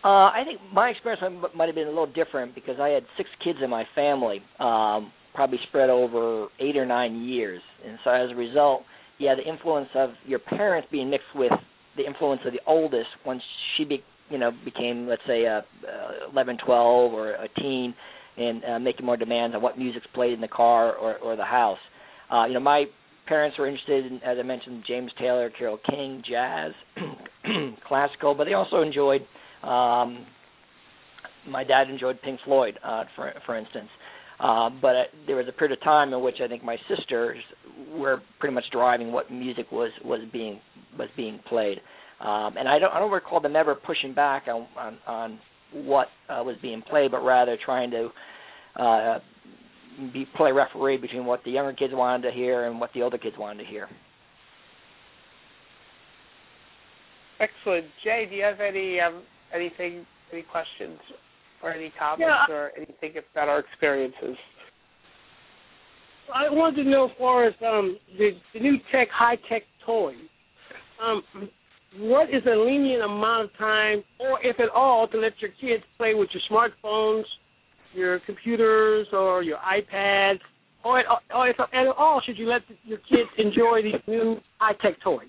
Uh, I think my experience might have been a little different because I had six kids in my family, um, probably spread over eight or nine years, and so as a result, yeah, the influence of your parents being mixed with the influence of the oldest once she be, you know became let's say a, a 11, 12 or a teen, and uh, making more demands on what music's played in the car or, or the house. Uh, you know, my parents were interested in, as I mentioned, James Taylor, Carole King, jazz, classical, but they also enjoyed. Um, my dad enjoyed Pink Floyd, uh, for for instance. Uh, but uh, there was a period of time in which I think my sisters were pretty much driving what music was was being was being played, um, and I don't I don't recall them ever pushing back on on, on what uh, was being played, but rather trying to uh, be play referee between what the younger kids wanted to hear and what the older kids wanted to hear. Excellent, Jaee. Do you have any um, anything, any questions, or any comments, Yeah. or anything about our experiences? I wanted to know as far as um, the, the new tech, high tech toys. Um, what is a lenient amount of time, or if at all, to let your kids play with your smartphones, your computers, or your iPads, or at, or if at all should you let your kids enjoy these new high tech toys?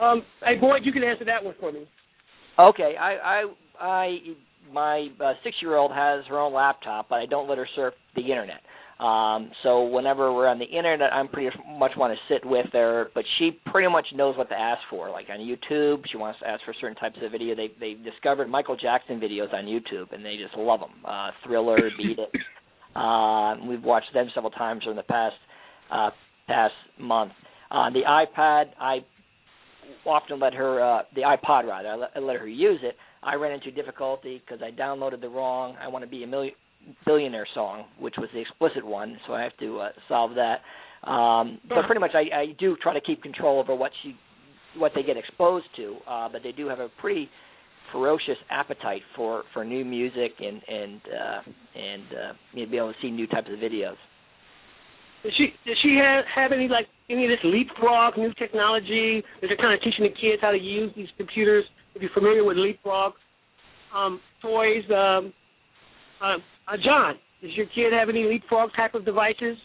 Um, hey, Boyd, you can answer that one for me. Okay, I I I my uh, six-year-old has her own laptop, but I don't let her surf the internet. Um, so whenever we're on the internet, I'm pretty much want to sit with her, but she pretty much knows what to ask for. Like on YouTube, she wants to ask for certain types of video. They they discovered Michael Jackson videos on YouTube, and they just love them. Uh, Thriller, Beat It. Uh, we've watched them several times in the past uh, past month. On the iPad, I often let her, uh, the iPod rather, I let, her use it. I ran into difficulty because I downloaded the wrong "I Want to Be a Million Billionaire" song, which was the explicit one, so I have to uh, solve that. Um, but pretty much, I, I do try to keep control over what she, what they get exposed to. Uh, but they do have a pretty ferocious appetite for for new music and and uh, and uh, you know, be able to see new types of videos. Does she does she have have any like any of this leapfrog new technology? Is it kind of teaching the kids how to use these computers? If you're familiar with leapfrog um, toys, um, uh, uh, John, does your kid have any leapfrog type of devices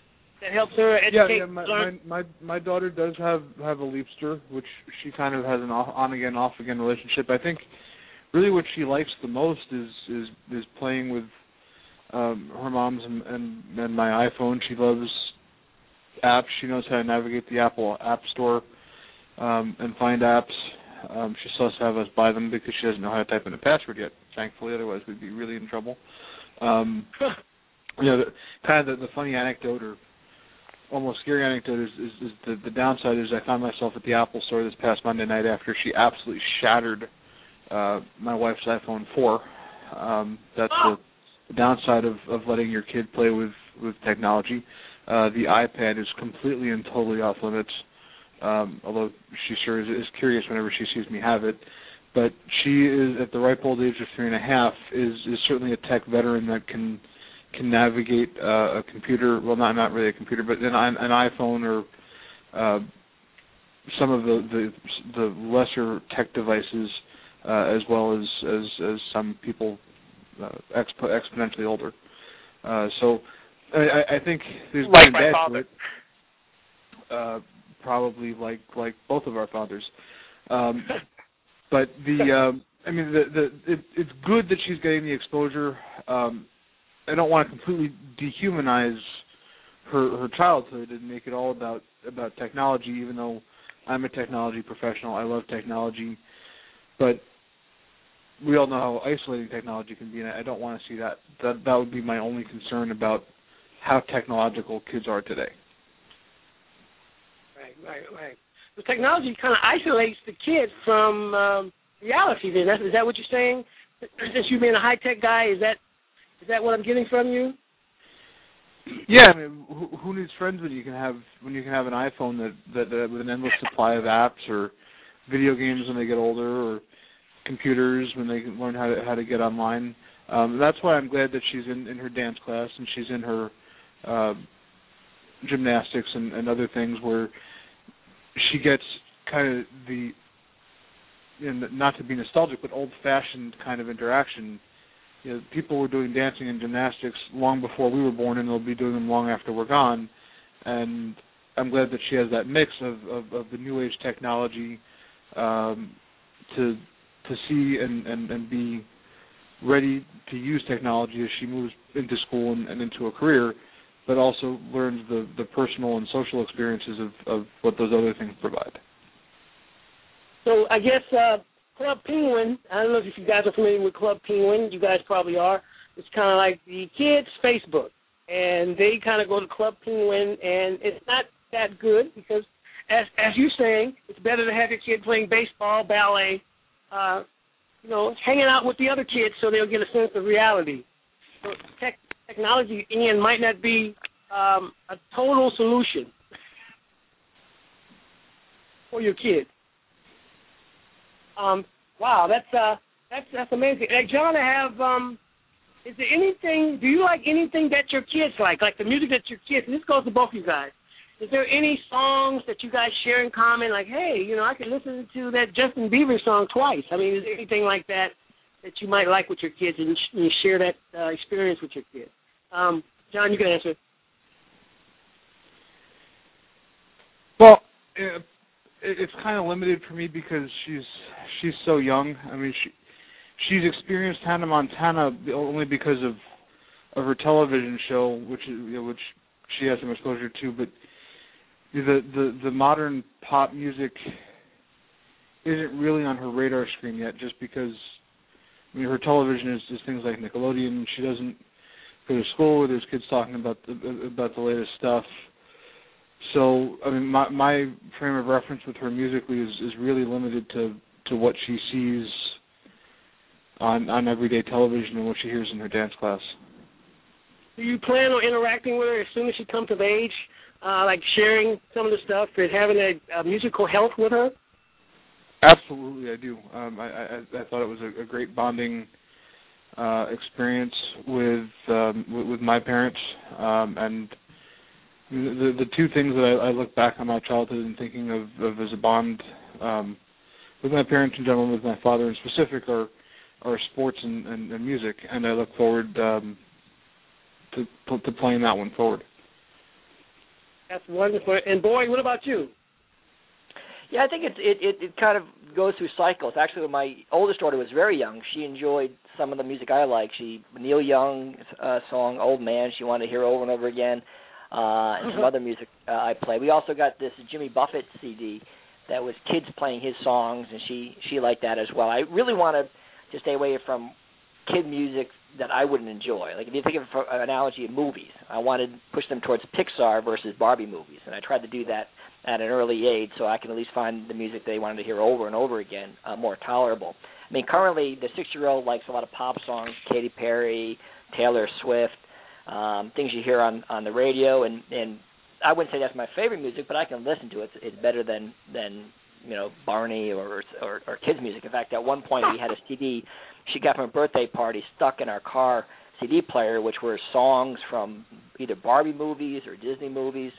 that helps her educate? Yeah, yeah. My, learn? my my my daughter does have have a Leapster, which she kind of has an on again off again relationship. I think really what she likes the most is is is playing with um her mom's and and, and my iPhone. She loves apps. She knows how to navigate the Apple App Store um and find apps. Um she still has to have us buy them because she doesn't know how to type in a password yet. Thankfully, otherwise we'd be really in trouble. Um you know, the, kind of the, the funny anecdote or almost scary anecdote is, is, is the, the downside is I found myself at the Apple store this past Monday night after she absolutely shattered uh my wife's iPhone 4. Um that's the, the downside of of letting your kid play with with technology. Uh the iPad is completely and totally off limits. Um although she sure is, is curious whenever she sees me have it. But she is at the ripe old age of three and a half is is certainly a tech veteran that can can navigate uh, a computer well not not really a computer but an an iPhone or uh some of the the the lesser tech devices uh, as well as as as some people uh, expo- exponentially older. Uh, so I, I think there's Like my father. to it. Uh, probably like like both of our fathers. Um, but the um, I mean the the it, it's good that she's getting the exposure. Um, I don't want to completely dehumanize her her childhood and make it all about about technology, even though I'm a technology professional. I love technology, but we all know how isolating technology can be, and I don't want to see that. That that would be my only concern about how technological kids are today. Right, right, right. The technology kind of isolates the kids from um, reality. Then That's, is that what you're saying? Since you being a high tech guy, is that is that what I'm getting from you? Yeah, I mean, who, who needs friends when you can have when you can have an iPhone that, that that with an endless supply of apps or video games when they get older or computers when they can learn how to how to get online. Um, that's why I'm glad that she's in in her dance class and she's in her uh, gymnastics and, and other things where she gets kind of the and not to be nostalgic but old fashioned kind of interaction you know, people were doing dancing and gymnastics long before we were born, and they'll be doing them long after we're gone. And I'm glad that she has that mix of of, of the new age technology um, to to see and, and and be ready to use technology as she moves into school and, and into a career, but also learns the the personal and social experiences of of what those other things provide. So I guess uh, Club Penguin. I don't know if you guys are familiar with Club Penguin. You guys probably are. It's kind of like the kids' Facebook, and they kind of go to Club Penguin, and it's not that good because, as as you're saying, it's better to have your kid playing baseball, ballet, uh, you know, hanging out with the other kids so they'll get a sense of reality. So tech, technology, Ian, might not be um, a total solution for your kid. Um, wow, that's uh, that's that's amazing. Hey, John, I have um, is there anything? Do you like anything that your kids like, like the music that your kids? And this goes to both you guys. Is there any songs that you guys share in common? Like, hey, you know, I can listen to that Justin Bieber song twice. I mean, is there anything like that that you might like with your kids and sh- you share that uh, experience with your kids? Um, John, you can answer. Well, uh, it's kind of limited for me because she's she's so young. I mean, she she's experienced Hannah Montana only because of of her television show, which you know, which she has some exposure to. But the the the modern pop music isn't really on her radar screen yet, just because I mean her television is, is things like Nickelodeon. She doesn't go to school where there's kids talking about the about the latest stuff. So I mean, my my frame of reference with her musically is is really limited to to what she sees on on everyday television and what she hears in her dance class. Do you plan on interacting with her as soon as she comes of age, uh, like sharing some of the stuff and having a, a musical health with her? Absolutely, I do. Um, I, I, I thought it was a, a great bonding uh, experience with, um, with with my parents, um, and the the two things that I, I look back on my childhood and thinking of, of as a bond um, with my parents in general, with my father in specific, are are sports and, and, and music, and I look forward um, to to playing that one forward. That's wonderful. And boy, what about you? Yeah, I think it it it, it kind of goes through cycles. Actually, when my oldest daughter was very young, she enjoyed some of the music I like. She Neil Young uh, song "Old Man" she wanted to hear over and over again, uh, and some other music uh, I play. We also got this Jimmy Buffett CD that was kids playing his songs, and she she liked that as well. I really want to to stay away from kid music that I wouldn't enjoy. Like if you think of an analogy of movies, I wanted to push them towards Pixar versus Barbie movies, and I tried to do that at an early age so I can at least find the music they wanted to hear over and over again uh, more tolerable. I mean, currently the six-year-old likes a lot of pop songs, Katy Perry, Taylor Swift, um, things you hear on on the radio, and and I wouldn't say that's my favorite music, but I can listen to it. It's, better than than you know Barney or, or or kids music. In fact, at one point we had a CD she got from a birthday party stuck in our car CD player, which were songs from either Barbie movies or Disney movies,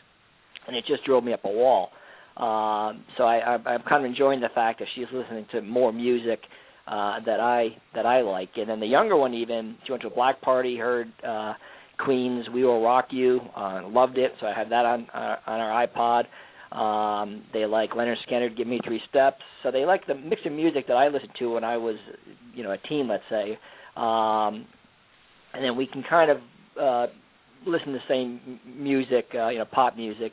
and it just drove me up a wall. Um, so I, I, I'm kind of enjoying the fact that she's listening to more music uh, that I that I like. And then the younger one, even she went to a black party, heard uh, Queen's "We Will Rock You," uh, loved it. So I had that on uh, on our iPod. Um, they like Lynyrd Skynyrd, Give Me Three Steps. So they like the mix of music that I listened to when I was, you know, a teen, let's say. Um, and then we can kind of uh, listen to the same music, uh, you know, pop music.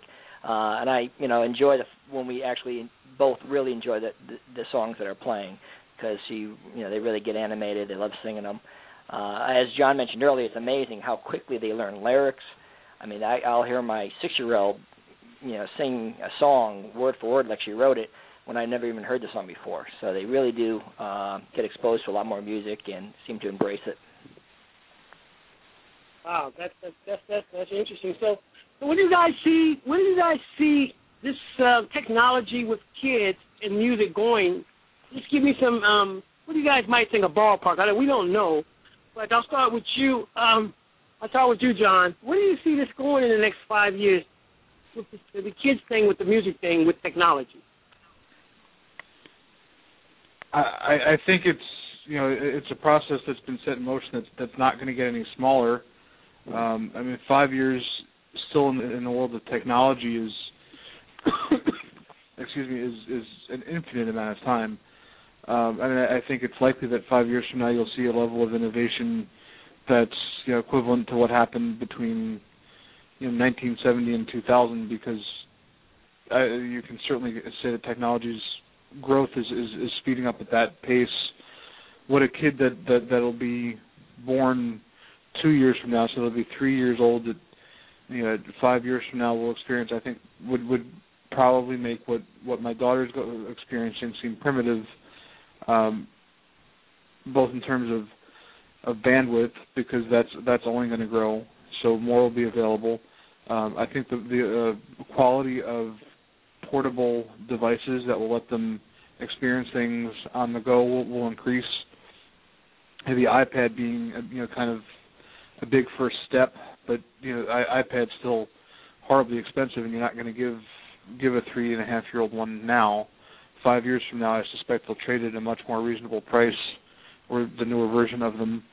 And I, you know, enjoy the when we actually both really enjoy the the, the songs that are playing because you, you know, they really get animated. They love singing them. Uh, as John mentioned earlier, it's amazing how quickly they learn lyrics. I mean, I, I'll hear my six-year-old you know sing a song word for word like she wrote it when I never even heard the song before. So they really do uh, get exposed to a lot more music and seem to embrace it. Wow, that's that's that's that's, that's interesting. So, so when do you guys see when do you guys see this uh, technology with kids and music going? Just give me some. Um, what do you guys might think a ballpark? I we don't know, but I'll start with you. Um, I'll start with you, John. Where do you see this going in the next five years? with the, the kids thing, with the music thing, with technology? I, I think it's you know it's a process that's been set in motion that's that's not going to get any smaller. Um, I mean, five years still in the, in the world of technology is excuse me is is an infinite amount of time. Um, I mean, I think it's likely that five years from now you'll see a level of innovation that's you know equivalent to what happened between you know 1970 and 2000 because uh, you can certainly say that technology's growth is, is is speeding up at that pace. What a kid that that that'll be born two years from now, so they'll be three years old. That you know, five years from now we'll experience. I think would would probably make what what my daughter's experiencing seem primitive, um, both in terms of of bandwidth because that's that's only going to grow so more will be available. Um, I think the, the uh, quality of portable devices that will let them experience things on the go will, will increase. The iPad being uh, you know kind of a big first step, but you know I, iPad's still horribly expensive, and you're not going to give give a three and a half year old one now. Five years from now, I suspect they'll trade it at a much more reasonable price, or the newer version of them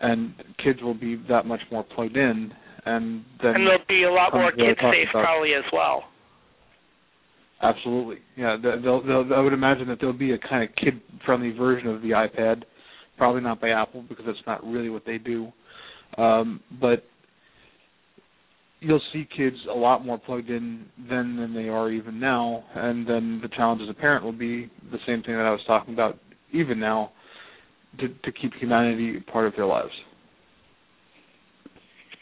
and kids will be that much more plugged in, and then and there'll be a lot more kid safe probably as well. Absolutely, yeah. They'll, they'll, I would imagine that there'll be a kind of kid-friendly version of the iPad, probably not by Apple because that's not really what they do. Um, but you'll see kids a lot more plugged in then than they are even now, and then the challenge as a parent will be the same thing that I was talking about even now, to to keep humanity part of their lives.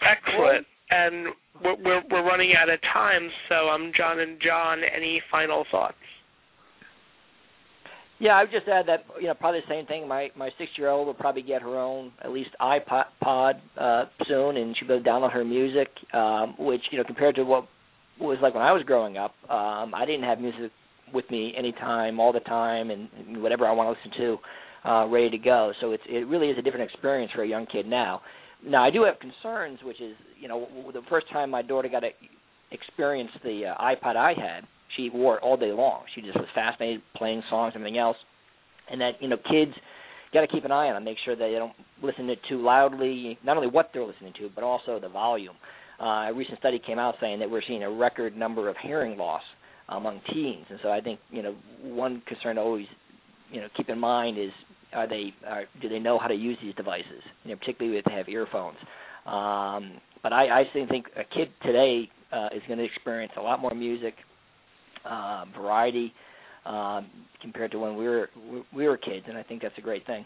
Excellent. And we're, we're running out of time, so um, John and John. Any final thoughts? Yeah, I would just add that you know probably the same thing. My my six year old will probably get her own at least iPod uh, soon, and she'll be able to download her music. Um, which you know compared to what was like when I was growing up, um, I didn't have music with me anytime, all the time, and, whatever I want to listen to, uh, ready to go. So it's it really is a different experience for a young kid now. Now I do have concerns, which is you know the first time my daughter got to experience the uh, iPod I had, she wore it all day long. She just was fascinated playing songs and everything else, and that you know kids got to keep an eye on them, make sure that they don't listen to too loudly. Not only what they're listening to, but also the volume. Uh, a recent study came out saying that we're seeing a record number of hearing loss among teens, and so I think you know one concern to always you know keep in mind is are they are, do they know how to use these devices? You know, particularly if they have earphones. Um, but I, I think a kid today uh, is going to experience a lot more music, uh, variety um, compared to when we were we were kids, and I think that's a great thing.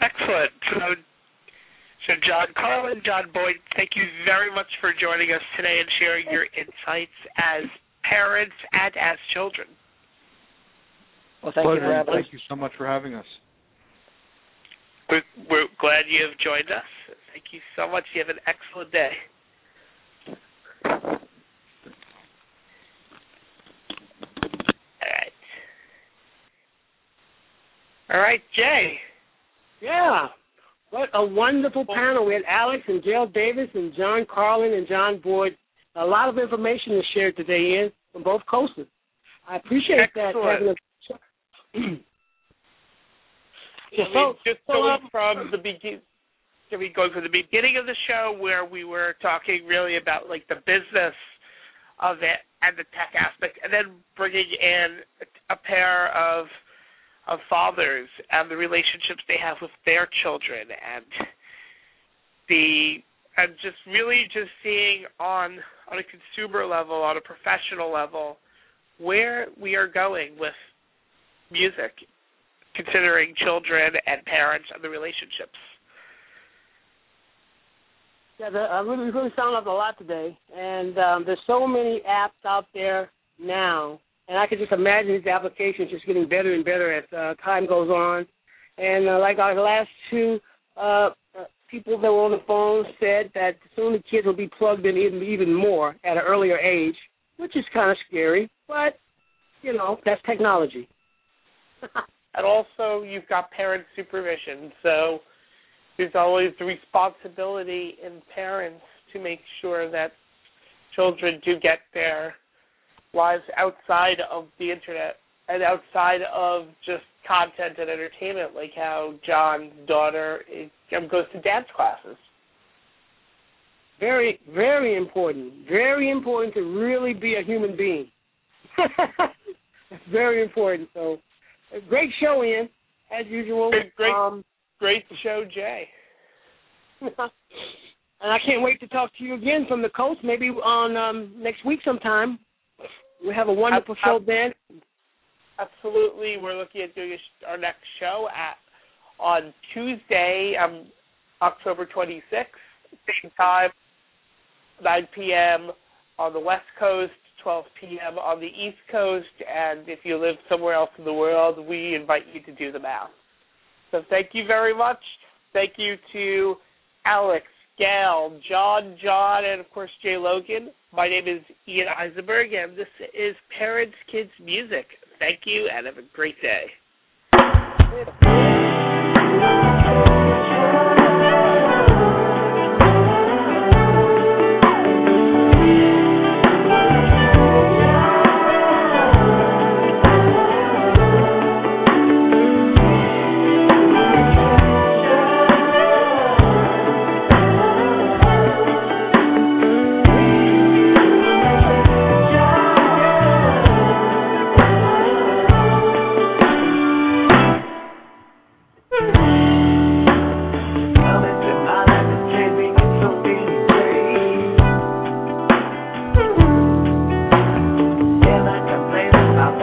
Excellent. So, so John Carlin, John Boyd, thank you very much for joining us today and sharing your insights as parents and as children. Well, thank Pleasure. you for having Thank you so much for having us. We're, we're glad you have joined us. Thank you so much. You have an excellent day. All right. All right, Jaee. Yeah. What a wonderful panel. We had Alex and Gail Davis and John Carlin and John Boyd. A lot of information to share today in from both coasts. I appreciate Excellent. that. A, mean, just so, going um, from the begin, can we go from the beginning of the show where we were talking really about like the business of it and the tech aspect, and then bringing in a pair of of fathers and the relationships they have with their children and the and just really just seeing on on a consumer level, on a professional level, where we are going with music, considering children and parents and the relationships. Yeah, the, I really, really found out a lot today, and um, there's so many apps out there now, and I can just imagine these applications just getting better and better as uh, time goes on. And uh, like our last two uh, uh, people that were on the phone said, that soon the kids will be plugged in even even more at an earlier age, which is kind of scary, but you know that's technology. and also you've got parent supervision. So there's always the responsibility in parents to make sure that children do get their lives outside of the internet and outside of just content and entertainment, like how John's daughter is, goes to dance classes. Very, very important. Very important to really be a human being. Very important. So, great show, Ian, as usual. Great, great, um, great to show, Jaee. and I can't wait to talk to you again from the coast, maybe on um, next week sometime. We have a wonderful Ab- show ab- then. Absolutely, we're looking at doing a our next show at on Tuesday, um, October 26th, same time, 9 p.m. on the West Coast, 12 p.m. on the East Coast, and if you live somewhere else in the world, we invite you to do the math. So thank you very much. Thank you to Alex, Gail, John, John, and of course Jaee Logan. My name is Ian Eisenberg, and this is Parents Kids Music. Thank you, and have a great day.